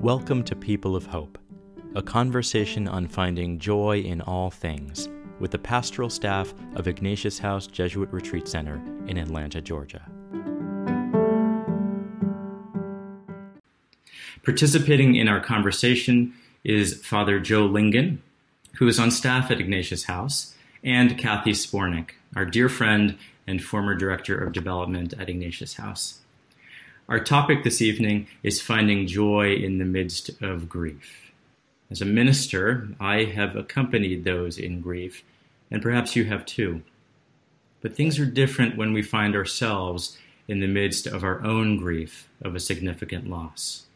Welcome to People of Hope, a conversation on finding joy in all things with the pastoral staff of Ignatius House Jesuit Retreat Center in Atlanta, Georgia. Participating in our conversation is Father Joe Lingen, who is on staff at Ignatius House, and Kathy Spornick, our dear friend and former Director of Development at Ignatius House. Our topic this evening is finding joy in the midst of grief. As a minister, I have accompanied those in grief, and perhaps you have too. But things are different when we find ourselves in the midst of our own grief of a significant loss,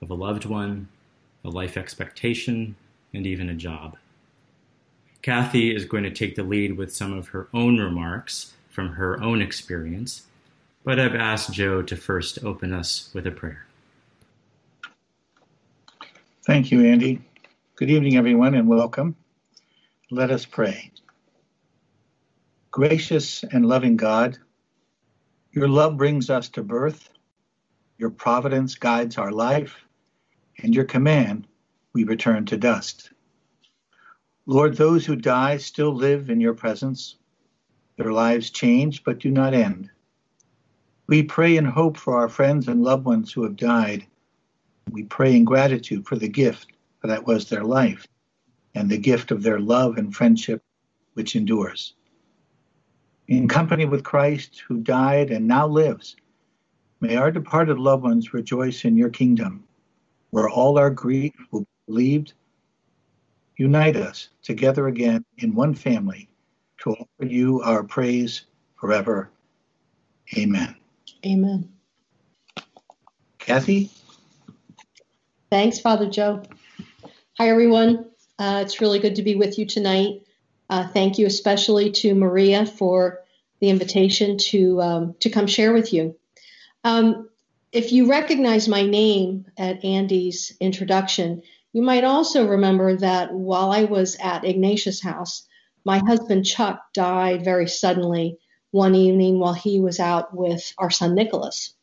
of a loved one, a life expectation, and even a job. Kathy is going to take the lead with some of her own remarks from her own experience, but I've asked Joe to first open us with a prayer. Thank you, Andy. Good evening, everyone, and welcome. Let us pray. Gracious and loving God, your love brings us to birth, your providence guides our life, and your command we return to dust. Lord, those who die still live in your presence. Their lives change but do not end. We pray and hope for our friends and loved ones who have died. We pray in gratitude for the gift that was their life and the gift of their love and friendship which endures. In company with Christ, who died and now lives, may our departed loved ones rejoice in your kingdom, where all our grief will be relieved. Unite us together again in one family to offer you our praise forever. Amen. Amen. Kathy? Thanks, Father Joe. Hi, everyone. Uh, it's really good to be with you tonight. Uh, thank you especially to Maria for the invitation to um, to come share with you. Um, if you recognize my name at Andy's introduction, you might also remember that while I was at Ignatius House, my husband Chuck died very suddenly one evening while he was out with our son Nicholas.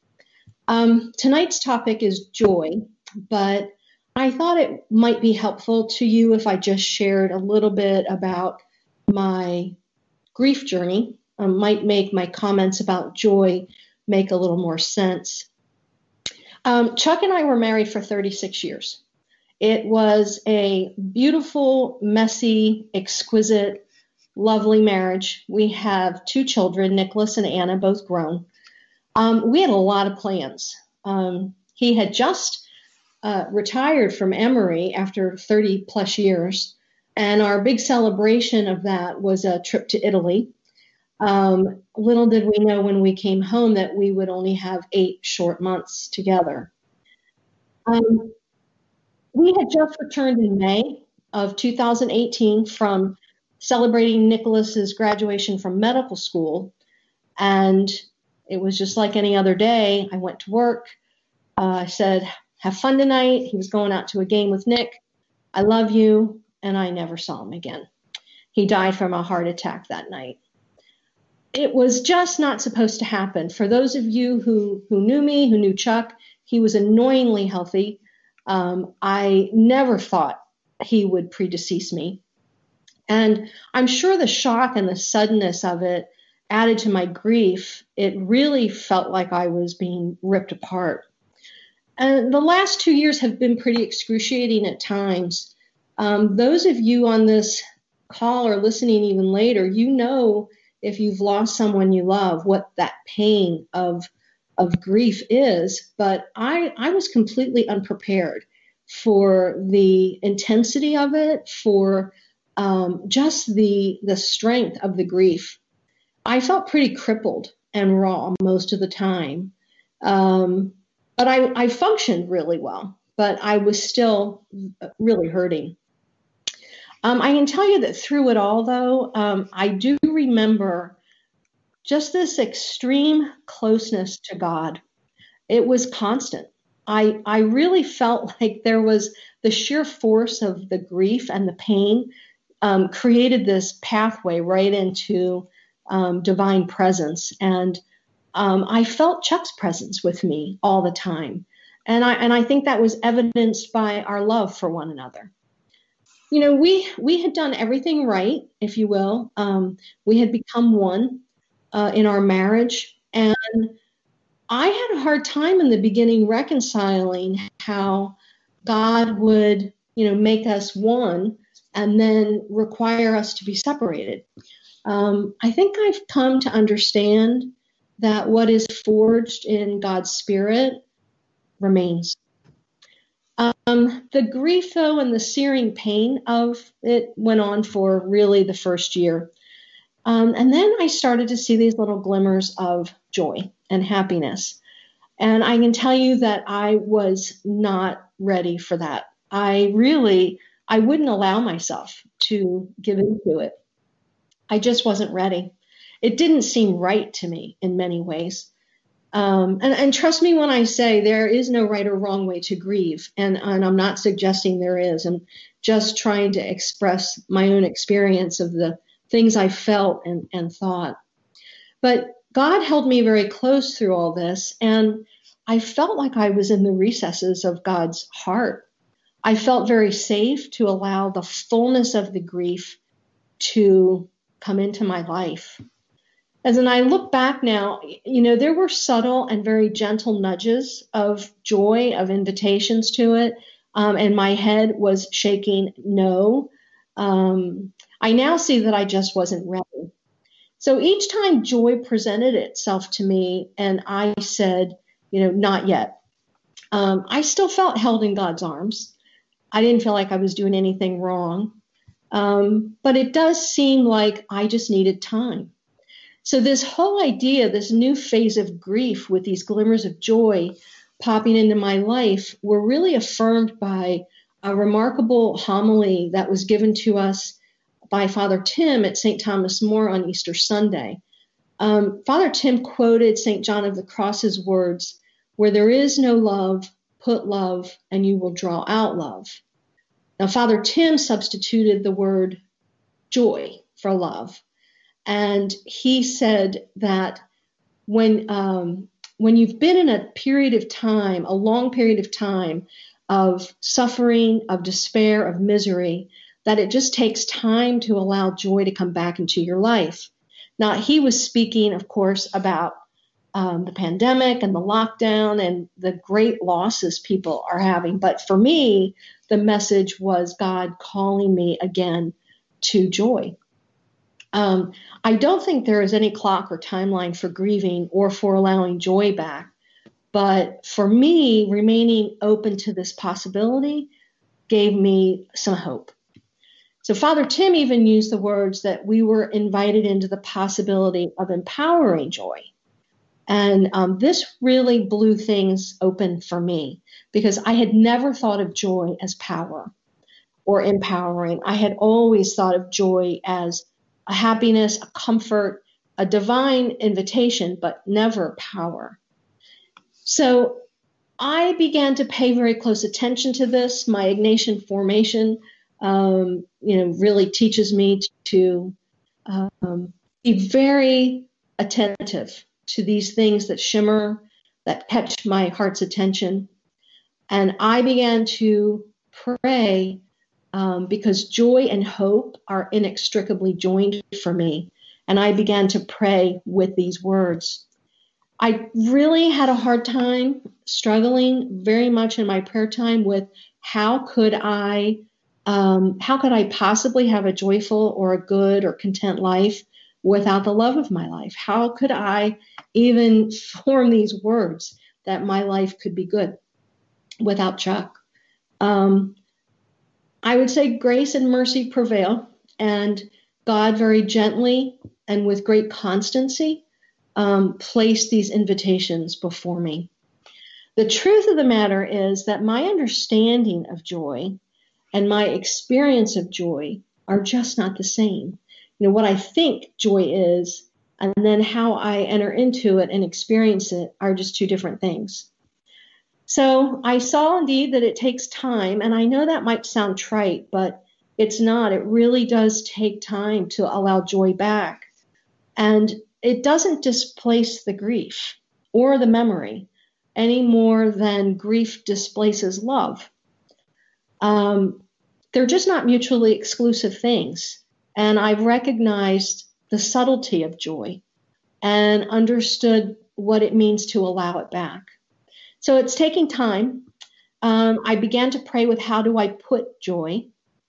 Um, tonight's topic is joy, but I thought it might be helpful to you if I just shared a little bit about my grief journey. Um, might make my comments about joy make a little more sense. Um, Chuck and I were married for 36 years. It was a beautiful, messy, exquisite, lovely marriage. We have two children, Nicholas and Anna, both grown. Um, we had a lot of plans. Um, he had just uh, retired from Emory after 30 plus years, and our big celebration of that was a trip to Italy. Um, little did we know when we came home that we would only have eight short months together. Um, we had just returned in May of 2018 from celebrating Nicholas's graduation from medical school. And it was just like any other day. I went to work. Uh, I said, Have fun tonight. He was going out to a game with Nick. I love you. And I never saw him again. He died from a heart attack that night. It was just not supposed to happen. For those of you who, who knew me, who knew Chuck, he was annoyingly healthy. Um, I never thought he would predecease me. And I'm sure the shock and the suddenness of it added to my grief. It really felt like I was being ripped apart. And the last two years have been pretty excruciating at times. Um, those of you on this call or listening even later, you know if you've lost someone you love, what that pain of of grief is. But I I was completely unprepared for the intensity of it, for um, just the the strength of the grief. I felt pretty crippled and raw most of the time, um, but I, I functioned really well. But I was still really hurting. Um, I can tell you that through it all, though, um, I do remember just this extreme closeness to God. It was constant. I, I really felt like there was the sheer force of the grief and the pain um, created this pathway right into um, divine presence. And um, I felt Chuck's presence with me all the time. And I, and I think that was evidenced by our love for one another. You know, we, we had done everything right, if you will. Um, we had become one uh, in our marriage. And I had a hard time in the beginning reconciling how God would, you know, make us one and then require us to be separated. Um, I think I've come to understand that what is forged in God's Spirit remains. Um, the grief, though, and the searing pain of it went on for really the first year. Um, and then I started to see these little glimmers of joy and happiness. And I can tell you that I was not ready for that. I really, I wouldn't allow myself to give into it. I just wasn't ready. It didn't seem right to me in many ways. Um, and, and, trust me when I say there is no right or wrong way to grieve. And, and I'm not suggesting there is. I'm just trying to express my own experience of the things I felt and, and thought. But God held me very close through all this. And I felt like I was in the recesses of God's heart. I felt very safe to allow the fullness of the grief to come into my life. As and I look back now, you know, there were subtle and very gentle nudges of joy, of invitations to it. Um, and my head was shaking no. Um, I now see that I just wasn't ready. So each time joy presented itself to me and I said, you know, not yet, um, I still felt held in God's arms. I didn't feel like I was doing anything wrong. Um, but it does seem like I just needed time. So, this whole idea, this new phase of grief with these glimmers of joy popping into my life, were really affirmed by a remarkable homily that was given to us by Father Tim at St. Thomas More on Easter Sunday. Um, Father Tim quoted St. John of the Cross's words Where there is no love, put love, and you will draw out love. Now, Father Tim substituted the word joy for love. And he said that when, um, when you've been in a period of time, a long period of time of suffering, of despair, of misery, that it just takes time to allow joy to come back into your life. Now, he was speaking, of course, about um, the pandemic and the lockdown and the great losses people are having. But for me, the message was God calling me again to joy. Um, I don't think there is any clock or timeline for grieving or for allowing joy back. But for me, remaining open to this possibility gave me some hope. So Father Tim even used the words that we were invited into the possibility of empowering joy. And um, this really blew things open for me because I had never thought of joy as power or empowering. I had always thought of joy as a happiness, a comfort, a divine invitation, but never power. So I began to pay very close attention to this. My Ignatian formation, um, you know, really teaches me to um, be very attentive to these things that shimmer, that catch my heart's attention. And I began to pray um, because joy and hope are inextricably joined for me. And I began to pray with these words. I really had a hard time struggling very much in my prayer time with how could I um, how could I possibly have a joyful or a good or content life without the love of my life? How could I even form these words that my life could be good without Chuck? Um, I would say grace and mercy prevail, and God very gently and with great constancy um, placed these invitations before me. The truth of the matter is that my understanding of joy and my experience of joy are just not the same you know what I think joy is and then how I enter into it and experience it are just two different things. So I saw indeed that it takes time, and I know that might sound trite, but it's not. It really does take time to allow joy back. And it doesn't displace the grief or the memory. any more than grief displaces love. Um, they're just not mutually exclusive things. And I've recognized the subtlety of joy and understood what it means to allow it back. So it's taking time. Um, I began to pray with how do I put joy,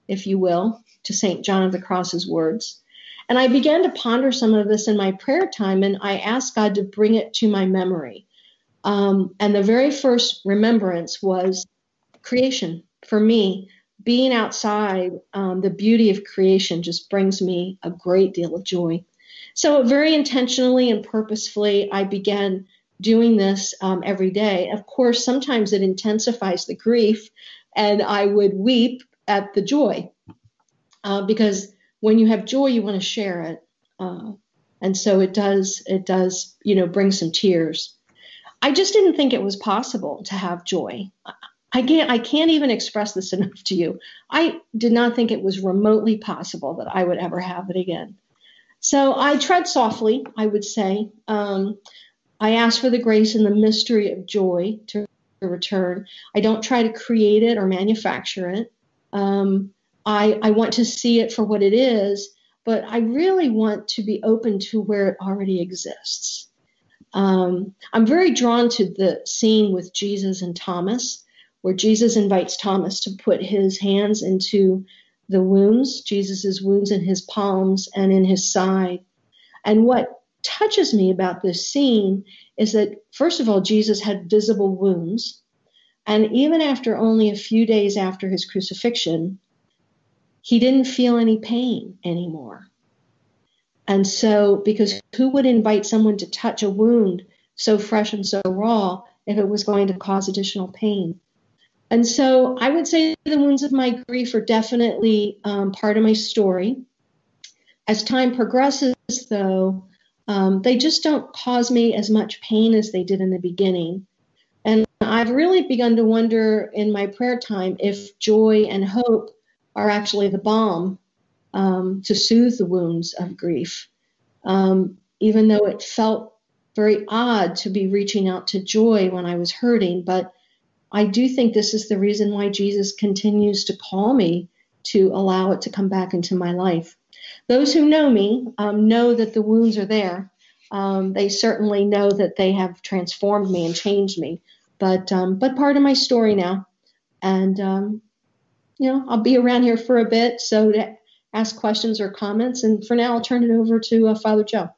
if you will, to St. John of the Cross's words. And I began to ponder some of this in my prayer time, and I asked God to bring it to my memory. Um, and the very first remembrance was creation for me. Being outside, um, the beauty of creation just brings me a great deal of joy. So, very intentionally and purposefully, I began doing this um, every day. Of course, sometimes it intensifies the grief, and I would weep at the joy uh, because when you have joy, you want to share it, uh, and so it does. It does, you know, bring some tears. I just didn't think it was possible to have joy. I can't I can't even express this enough to you. I did not think it was remotely possible that I would ever have it again. So I tread softly, I would say. Um, I ask for the grace and the mystery of joy to return. I don't try to create it or manufacture it. Um, I, I want to see it for what it is, but I really want to be open to where it already exists. Um, I'm very drawn to the scene with Jesus and Thomas, where Jesus invites Thomas to put his hands into the wounds, Jesus' wounds in his palms and in his side. And what touches me about this scene is that, first of all, Jesus had visible wounds. And even after only a few days after his crucifixion, he didn't feel any pain anymore. And so, because who would invite someone to touch a wound so fresh and so raw if it was going to cause additional pain? And so I would say the wounds of my grief are definitely um, part of my story. As time progresses, though, um, they just don't cause me as much pain as they did in the beginning. And I've really begun to wonder in my prayer time if joy and hope are actually the balm um, to soothe the wounds of grief. Um, even though it felt very odd to be reaching out to joy when I was hurting, but I do think this is the reason why Jesus continues to call me to allow it to come back into my life. Those who know me um, know that the wounds are there. Um, they certainly know that they have transformed me and changed me, but um, but part of my story now. And um, you know, I'll be around here for a bit, so to ask questions or comments. And for now, I'll turn it over to uh, Father Joe.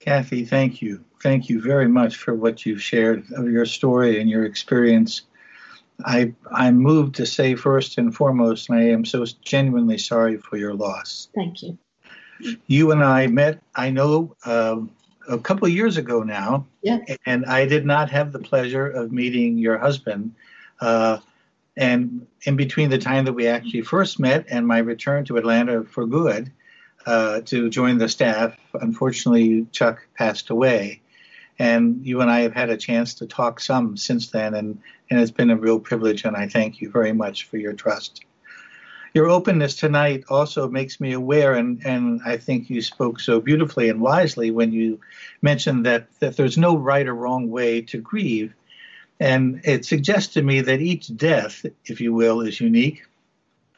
Kathy, thank you thank you very much for what you've shared of your story and your experience. I, I'm moved to say first and foremost, and I am so genuinely sorry for your loss. Thank you. You and I met, I know, uh, a couple of years ago now. Yeah. And I did not have the pleasure of meeting your husband. Uh, and in between the time that we actually first met and my return to Atlanta for good uh, to join the staff, unfortunately, Chuck passed away. And you and I have had a chance to talk some since then, and, and it's been a real privilege, and I thank you very much for your trust. Your openness tonight also makes me aware, and, and I think you spoke so beautifully and wisely when you mentioned that, that there's no right or wrong way to grieve. And it suggests to me that each death, if you will, is unique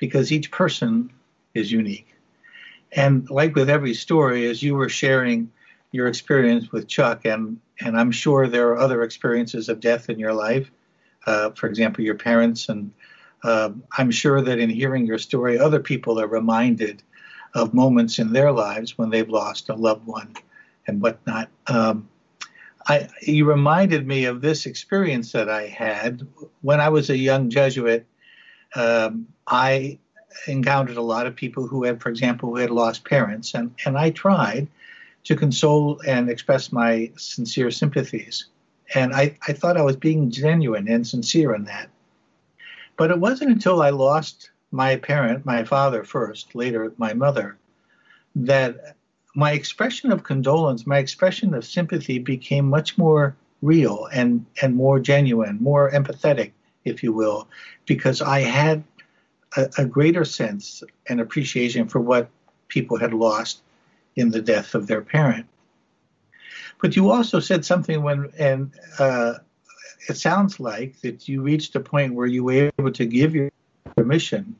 because each person is unique. And like with every story, as you were sharing your experience with Chuck, and and I'm sure there are other experiences of death in your life. Uh, for example, your parents, and uh, I'm sure that in hearing your story, other people are reminded of moments in their lives when they've lost a loved one and whatnot. Um, I, you reminded me of this experience that I had when I was a young Jesuit. Um, I encountered a lot of people who had, for example, who had lost parents, and, and I tried to console and express my sincere sympathies. And I, I thought I was being genuine and sincere in that. But it wasn't until I lost my parent, my father first, later my mother, that my expression of condolence, my expression of sympathy became much more real and, and more genuine, more empathetic, if you will, because I had a, a greater sense and appreciation for what people had lost in the death of their parent. But you also said something when, and uh, it sounds like that you reached a point where you were able to give your permission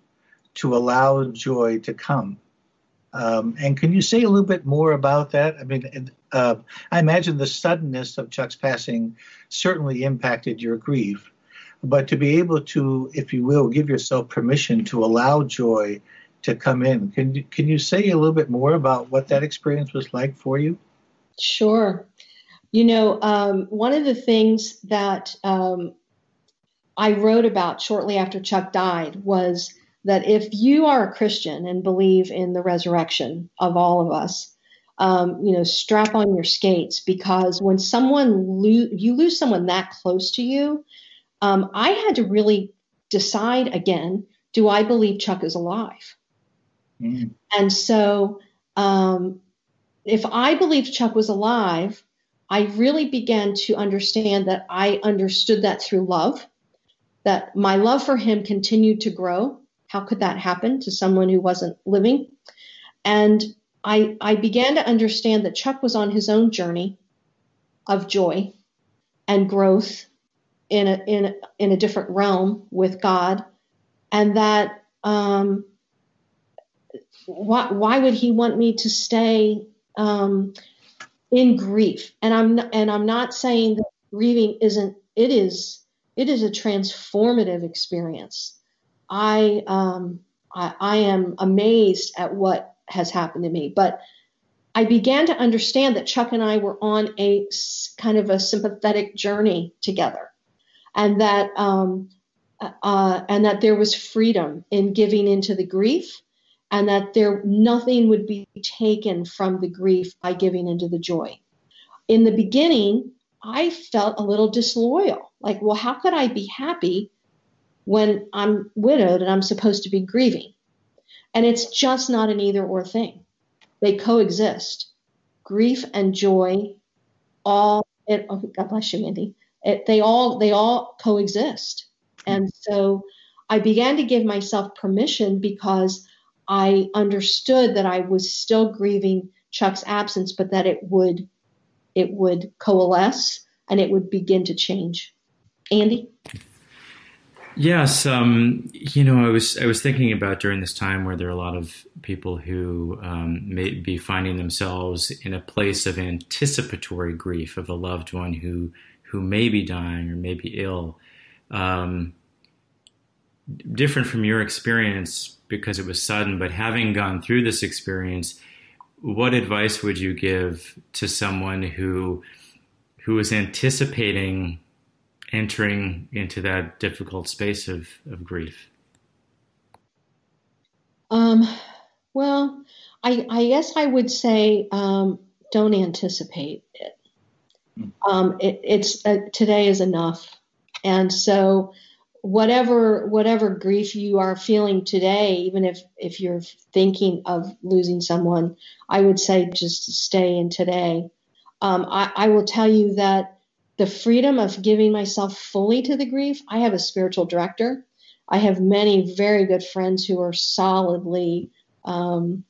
to allow joy to come. Um, and can you say a little bit more about that? I mean, uh, I imagine the suddenness of Chuck's passing certainly impacted your grief, but to be able to, if you will, give yourself permission to allow joy to come in. Can you, can you say a little bit more about what that experience was like for you? Sure. You know, um, one of the things that um, I wrote about shortly after Chuck died was that if you are a Christian and believe in the resurrection of all of us, um, you know, strap on your skates because when someone lo- you lose someone that close to you, um, I had to really decide again: Do I believe Chuck is alive? Mm. And so, um, if I believed Chuck was alive, I really began to understand that I understood that through love, that my love for him continued to grow. How could that happen to someone who wasn't living? And I, I began to understand that Chuck was on his own journey of joy and growth in a, in a, in a different realm with God, and that um, why, why would he want me to stay um, in grief? And I'm and I'm not saying that grieving isn't. It is. It is a transformative experience. I um, I, I am amazed at what has happened to me, but I began to understand that Chuck and I were on a kind of a sympathetic journey together, and that um, uh, and that there was freedom in giving into the grief and that there nothing would be taken from the grief by giving into the joy. In the beginning, I felt a little disloyal. Like, well, how could I be happy when I'm widowed and I'm supposed to be grieving? And it's just not an either or thing. They coexist. Grief and joy all it, oh, God bless you, Andy. It, they all they all coexist. And so I began to give myself permission because I understood that I was still grieving Chuck's absence, but that it would it would coalesce and it would begin to change. Andy? Yes, um, you know, I was I was thinking about during this time where there are a lot of people who um, may be finding themselves in a place of anticipatory grief of a loved one who who may be dying or may be ill. Um, different from your experience, because it was sudden, but having gone through this experience, what advice would you give to someone who who is anticipating entering into that difficult space of, of grief? Um, well, I, I guess I would say um, don't anticipate it. Hmm. Um, it it's uh, today is enough, and so whatever whatever grief you are feeling today, even if if you're thinking of losing someone, I would say just stay in today. Um, I, I will tell you that the freedom of giving myself fully to the grief. I have a spiritual director. I have many very good friends who are solidly. Um,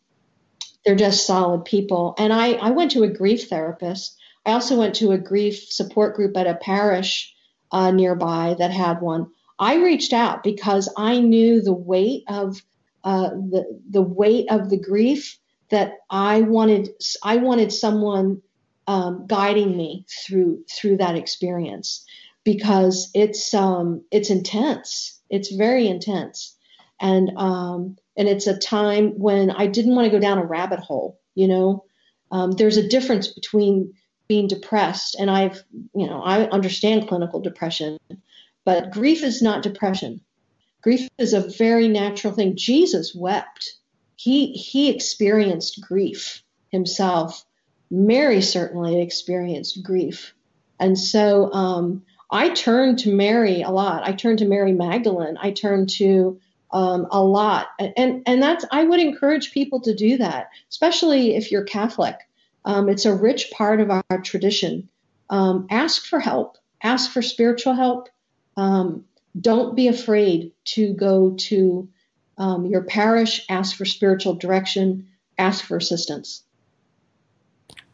they're just solid people. And I, I went to a grief therapist. I also went to a grief support group at a parish uh, nearby that had one. I reached out because I knew the weight of uh, the the weight of the grief that I wanted. I wanted someone um, guiding me through through that experience because it's um, it's intense. It's very intense, and um, and it's a time when I didn't want to go down a rabbit hole. You know, um, there's a difference between being depressed, and I've you know I understand clinical depression but grief is not depression. Grief is a very natural thing. Jesus wept. He he experienced grief himself. Mary certainly experienced grief. And so um, I turned to Mary a lot. I turned to Mary Magdalene. I turned to um, a lot. And, and that's, I would encourage people to do that, especially if you're Catholic. Um, it's a rich part of our tradition. Um, ask for help, ask for spiritual help, um, don't be afraid to go to um, your parish, ask for spiritual direction, ask for assistance.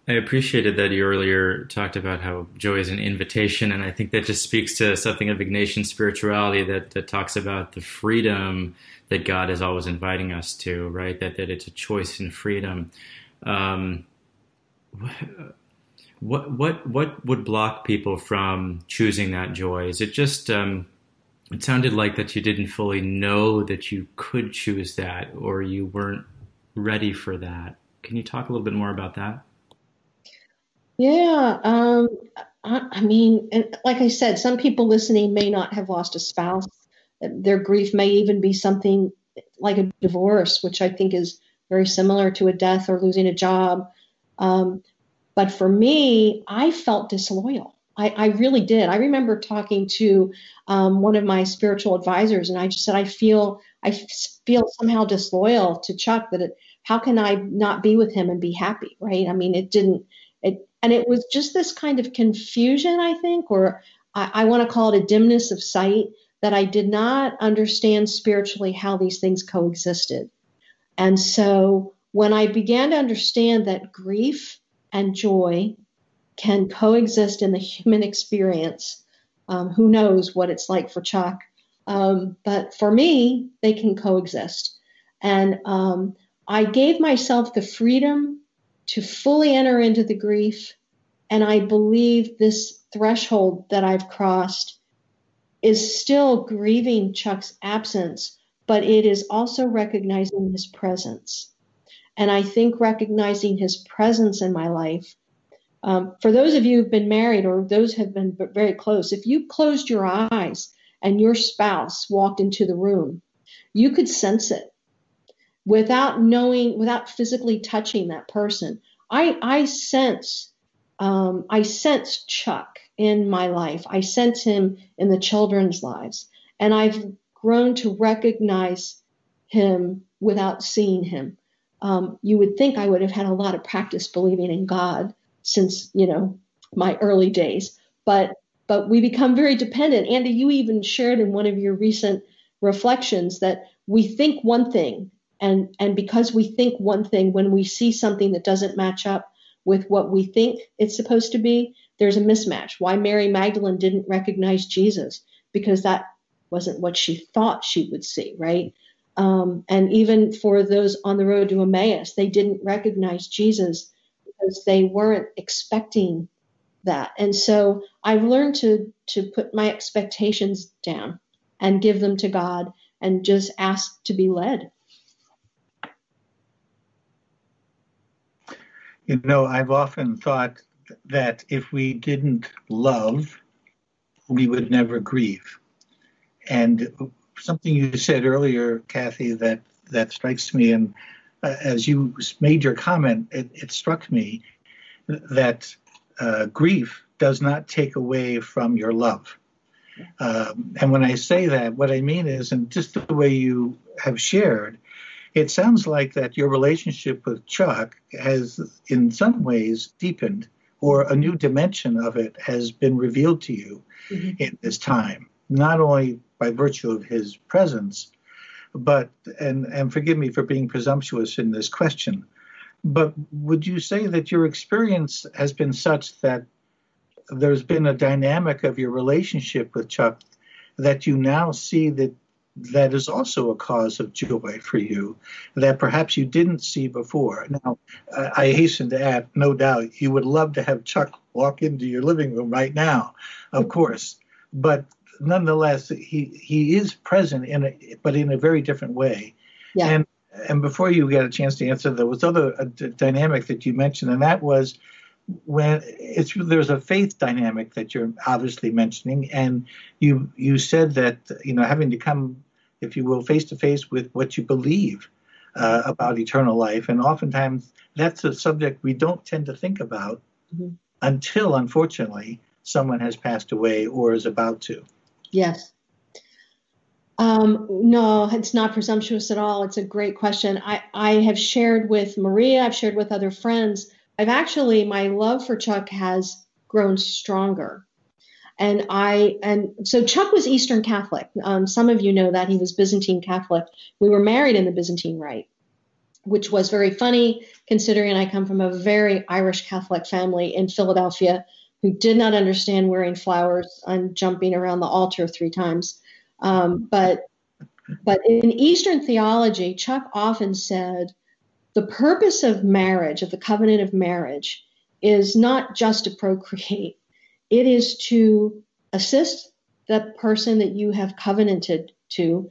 I appreciated that you earlier talked about how joy is an invitation, and I think that just speaks to something of Ignatian spirituality that, that talks about the freedom that God is always inviting us to, right? That that it's a choice in freedom. Um, what what what would block people from choosing that joy? Is it just um, it sounded like that you didn't fully know that you could choose that, or you weren't ready for that? Can you talk a little bit more about that? Yeah, um, I, I mean, like I said, some people listening may not have lost a spouse. Their grief may even be something like a divorce, which I think is very similar to a death or losing a job. Um, but for me, I felt disloyal. I, I really did. I remember talking to um, one of my spiritual advisors, and I just said, I feel, I feel somehow disloyal to Chuck. That it, how can I not be with him and be happy, right? I mean, it didn't. It and it was just this kind of confusion, I think, or I, I want to call it a dimness of sight that I did not understand spiritually how these things coexisted. And so when I began to understand that grief and joy can coexist in the human experience, um, who knows what it's like for Chuck, um, but for me, they can coexist. And um, I gave myself the freedom to fully enter into the grief. And I believe this threshold that I've crossed is still grieving Chuck's absence, but it is also recognizing his presence. And I think recognizing his presence in my life, um, for those of you who've been married or those who have been very close, if you closed your eyes and your spouse walked into the room, you could sense it without knowing, without physically touching that person. I, I sense, um, I sense Chuck in my life. I sense him in the children's lives. And I've grown to recognize him without seeing him. Um, you would think I would have had a lot of practice believing in God since, you know, my early days. But but we become very dependent. Andy, you even shared in one of your recent reflections that we think one thing and and because we think one thing when we see something that doesn't match up with what we think it's supposed to be there's a mismatch why mary magdalene didn't recognize jesus because that wasn't what she thought she would see right um, and even for those on the road to emmaus they didn't recognize jesus because they weren't expecting that and so i've learned to to put my expectations down and give them to god and just ask to be led You know, I've often thought that if we didn't love, we would never grieve. And something you said earlier, Kathy, that that strikes me, and uh, as you made your comment, it, it struck me that uh, grief does not take away from your love. Um, and when I say that, what I mean is, and just the way you have shared, it sounds like that your relationship with Chuck has, in some ways, deepened, or a new dimension of it has been revealed to you mm-hmm. in this time, not only by virtue of his presence, but, and, and forgive me for being presumptuous in this question, but would you say that your experience has been such that there's been a dynamic of your relationship with Chuck that you now see that that is also a cause of joy for you that perhaps you didn't see before. Now, I hasten to add, no doubt, you would love to have Chuck walk into your living room right now, of course, but nonetheless, he he is present in a but in a very different way. Yeah. And and before you get a chance to answer, there was other a d- dynamic that you mentioned, and that was when it's there's a faith dynamic that you're obviously mentioning, and you you said that you know having to come, if you will, face to face with what you believe uh, about eternal life, and oftentimes that's a subject we don't tend to think about mm-hmm. until, unfortunately, someone has passed away or is about to. Yes. Um, no, it's not presumptuous at all. It's a great question. I, I have shared with Maria, I've shared with other friends I've actually, my love for Chuck has grown stronger. And I, and so Chuck was Eastern Catholic. Um, some of you know that he was Byzantine Catholic. We were married in the Byzantine Rite. which was very funny considering I come from a very Irish Catholic family in Philadelphia who did not understand wearing flowers and jumping around the altar three times. Um, but but in Eastern theology, Chuck often said the purpose of marriage, of the covenant of marriage, is not just to procreate. It is to assist the person that you have covenanted to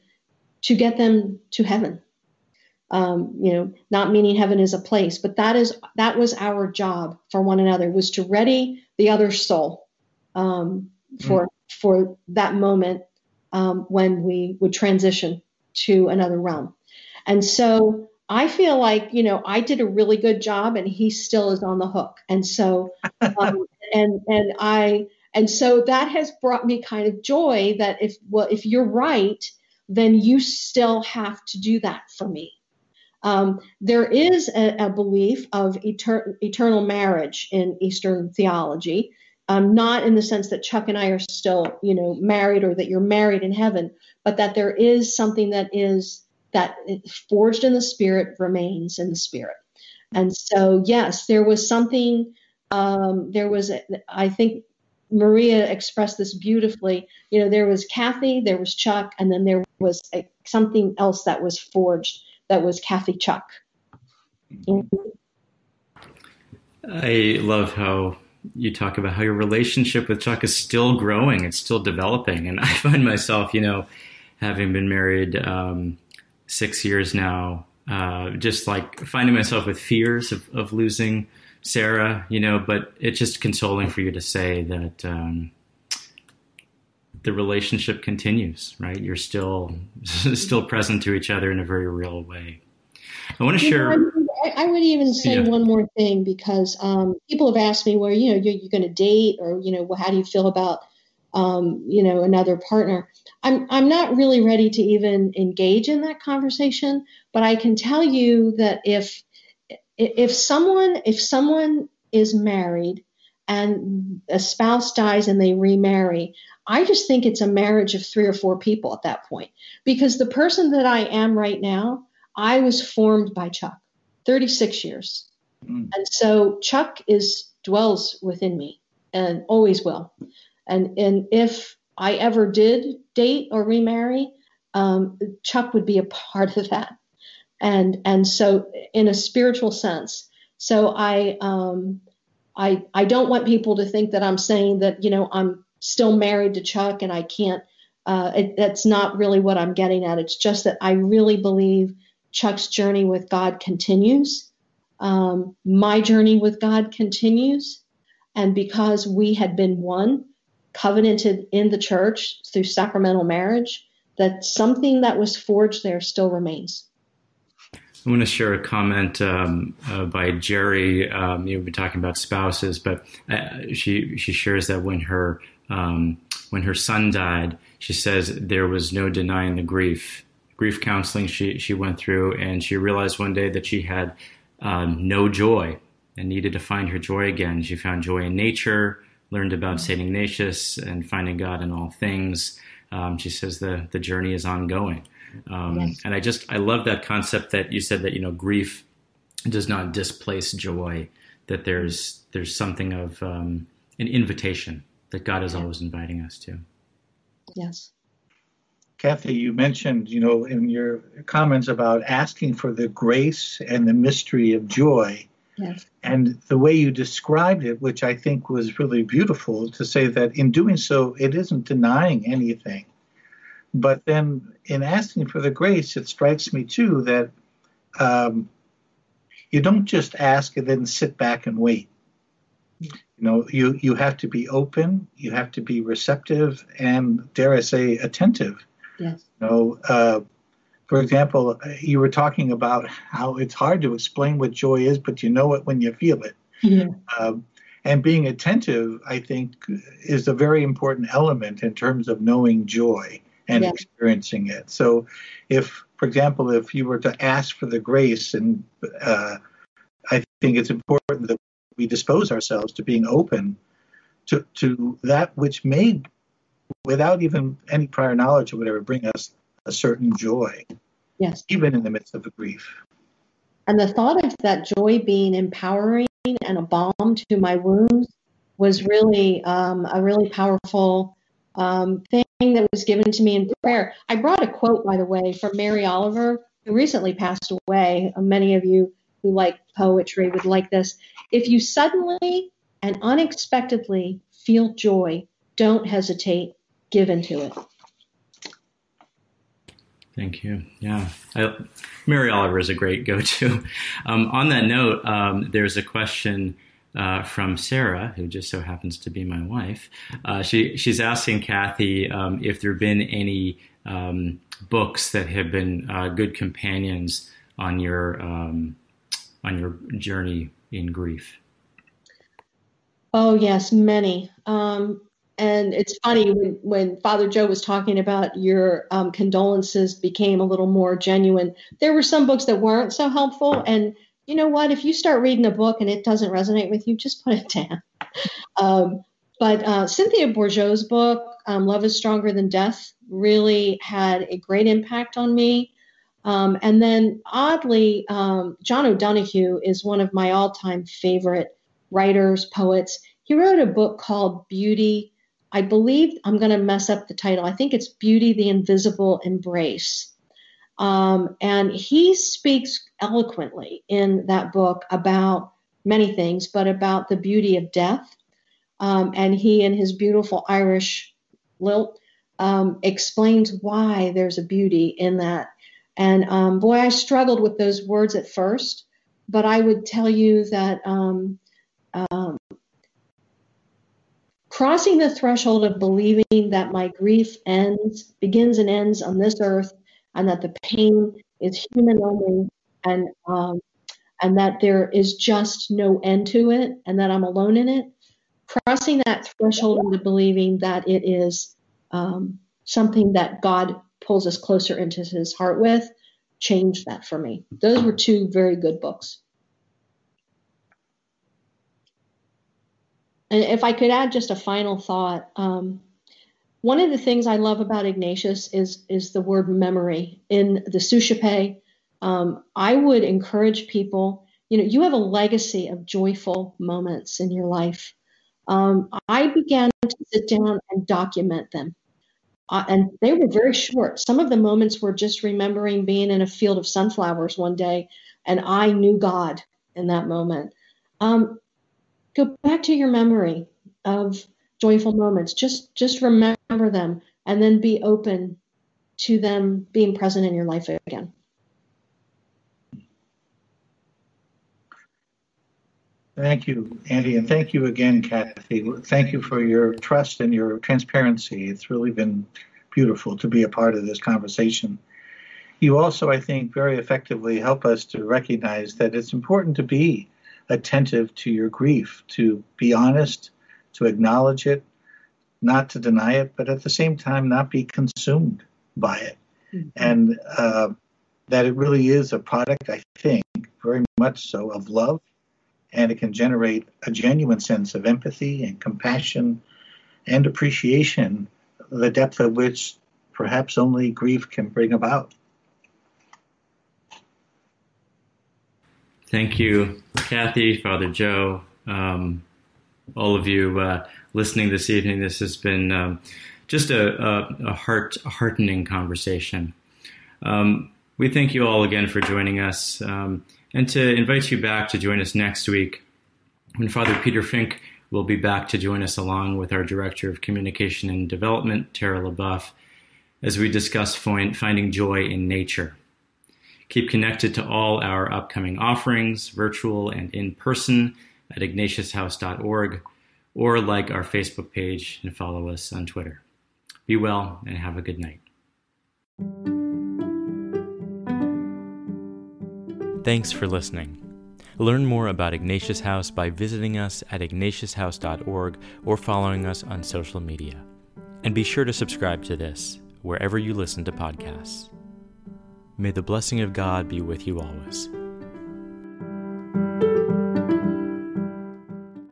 to get them to heaven. Um, you know, not meaning heaven is a place, but that is that was our job for one another was to ready the other soul um, for mm. for that moment um, when we would transition to another realm. And so I feel like you know I did a really good job, and he still is on the hook. And so um, and and I and so that has brought me kind of joy that if well if you're right, then you still have to do that for me. Um, there is a, a belief of etern- eternal marriage in Eastern theology, um, not in the sense that Chuck and I are still, you know, married or that you're married in heaven, but that there is something that is that forged in the spirit remains in the spirit. And so, yes, there was something. Um, there was, a, I think, Maria expressed this beautifully. You know, there was Kathy, there was Chuck, and then there was a, something else that was forged that was Kathy Chuck. I love how you talk about how your relationship with Chuck is still growing, it's still developing. And I find myself, you know, having been married um, six years now, uh, just like finding myself with fears of, of, losing Sarah, you know, but it's just consoling for you to say that um, the relationship continues, right? You're still still present to each other in a very real way. I want to you share. Know, I, I, would even say yeah. one more thing because um, people have asked me, where you know, you're, you're going to date, or you know, well, how do you feel about, um, you know, another partner? I'm I'm not really ready to even engage in that conversation, but I can tell you that if if someone if someone is married and a spouse dies and they remarry, I just think it's a marriage of three or four people at that point. Because the person that I am right now, I was formed by Chuck, 36 years. Mm. And so Chuck is dwells within me and always will. And and if I ever did date or remarry, um, Chuck would be a part of that. And and so in a spiritual sense. So I um, I I don't want people to think that I'm saying that you know I'm still married to Chuck and I can't. Uh, it, that's not really what I'm getting at. It's just that I really believe Chuck's journey with God continues. Um, my journey with God continues. And because we had been one, covenanted in the church through sacramental marriage, that something that was forged there still remains. I want to share a comment um, uh, by Jerry. Um, you've been talking about spouses, but uh, she she shares that when her um, when her son died, she says there was no denying the grief. Grief counseling she she went through, and she realized one day that she had um, no joy and needed to find her joy again. She found joy in nature, learned about Saint Ignatius and finding God in all things. Um, she says the the journey is ongoing. Um, yes. And I just I love that concept that you said that you know grief does not displace joy. That there's there's something of um, an invitation that God is always inviting us to. Yes. Kathy, you mentioned, you know, in your comments about asking for the grace and the mystery of joy. Yes. And the way you described it, which I think was really beautiful, to say that in doing so, it isn't denying anything. But then in asking for the grace, it strikes me too that um, you don't just ask and then sit back and wait. You know, you, you have to be open, you have to be receptive, and dare I say, attentive. Yes. You know, uh, for example, you were talking about how it's hard to explain what joy is, but you know it when you feel it. Yeah. Um, and being attentive, I think, is a very important element in terms of knowing joy and yeah. experiencing it. So, if, for example, if you were to ask for the grace, and uh, I think it's important that we dispose ourselves to being open to to that which may, without even any prior knowledge or whatever, bring us a certain joy. Yes. Even in the midst of a grief. And the thought of that joy being empowering and a balm to my wounds was really um, a really powerful um, thing that was given to me in prayer. I brought a quote, by the way, from Mary Oliver, who recently passed away. Many of you who like poetry would like this. If you suddenly and unexpectedly feel joy, don't hesitate, give into it. Thank you. Yeah. I, Mary Oliver is a great go to. Um, on that note, um, there's a question uh, from Sarah, who just so happens to be my wife. Uh, she, she's asking Kathy um, if there have been any um, books that have been uh, good companions on your um, on your journey in grief. Oh yes, many. Um, and it's funny when, when Father Joe was talking about your um, condolences became a little more genuine. There were some books that weren't so helpful, and you know what? If you start reading a book and it doesn't resonate with you, just put it down. Um, but uh, Cynthia Bourgeault's book, um, Love is Stronger Than Death, really had a great impact on me. Um, and then, oddly, um, John O'Donohue is one of my all time favorite writers, poets. He wrote a book called Beauty. I believe I'm going to mess up the title. I think it's Beauty, the Invisible Embrace. Um, and he speaks eloquently in that book about many things, but about the beauty of death. Um, and he, in his beautiful Irish lilt, um, explains why there's a beauty in that. And um, boy, I struggled with those words at first, but I would tell you that um, um, crossing the threshold of believing that my grief ends, begins and ends on this earth, and that the pain is human only, and um, and that there is just no end to it, and that I'm alone in it. Crossing that threshold into believing that it is um, something that God pulls us closer into His heart with changed that for me. Those were two very good books. And if I could add just a final thought, um, one of the things I love about Ignatius is is the word memory in the Suscipe. Um, I would encourage people. You know, you have a legacy of joyful moments in your life. Um, I began to sit down and document them. Uh, and they were very short. Some of the moments were just remembering being in a field of sunflowers one day, and I knew God in that moment. Um, go back to your memory of joyful moments. Just just remember them, and then be open to them being present in your life again. Thank you, Andy, and thank you again, Kathy. Thank you for your trust and your transparency. It's really been beautiful to be a part of this conversation. You also, I think, very effectively help us to recognize that it's important to be attentive to your grief, to be honest, to acknowledge it, not to deny it, but at the same time, not be consumed by it. Mm-hmm. And uh, that it really is a product, I think, very much so, of love and it can generate a genuine sense of empathy and compassion and appreciation, the depth of which perhaps only grief can bring about. Thank you, Kathy, Father Joe, um, all of you uh, listening this evening. This has been um, just a, a, a, heart heartening conversation. Um, we thank you all again for joining us. Um, and to invite you back to join us next week when Father Peter Fink will be back to join us along with our Director of Communication and Development, Tara LaBeouf, as we discuss finding joy in nature. Keep connected to all our upcoming offerings, virtual and in person, at ignatiushouse.org, or like our Facebook page and follow us on Twitter. Be well and have a good night. Thanks for listening. Learn more about Ignatius House by visiting us at ignatiushouse.org or following us on social media. And be sure to subscribe to this wherever you listen to podcasts. May the blessing of God be with you always.